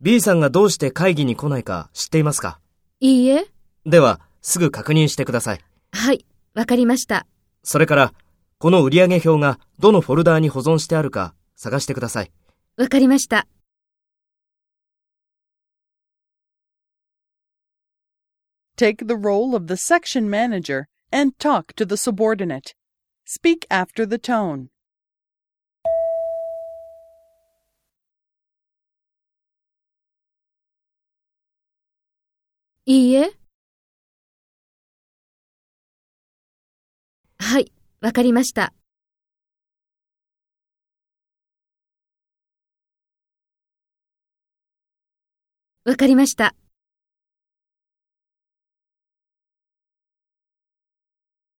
B さんがどうして会議に来ないか知っていますか？いいえ。では、すぐ確認してください。はい、わかりました。それから、この売上表がどのフォルダーに保存してあるか探してください。わかりました。Take the role of the section manager and talk to the subordinate. Speak after the tone. いいえ。はい、わかりました。わかりました。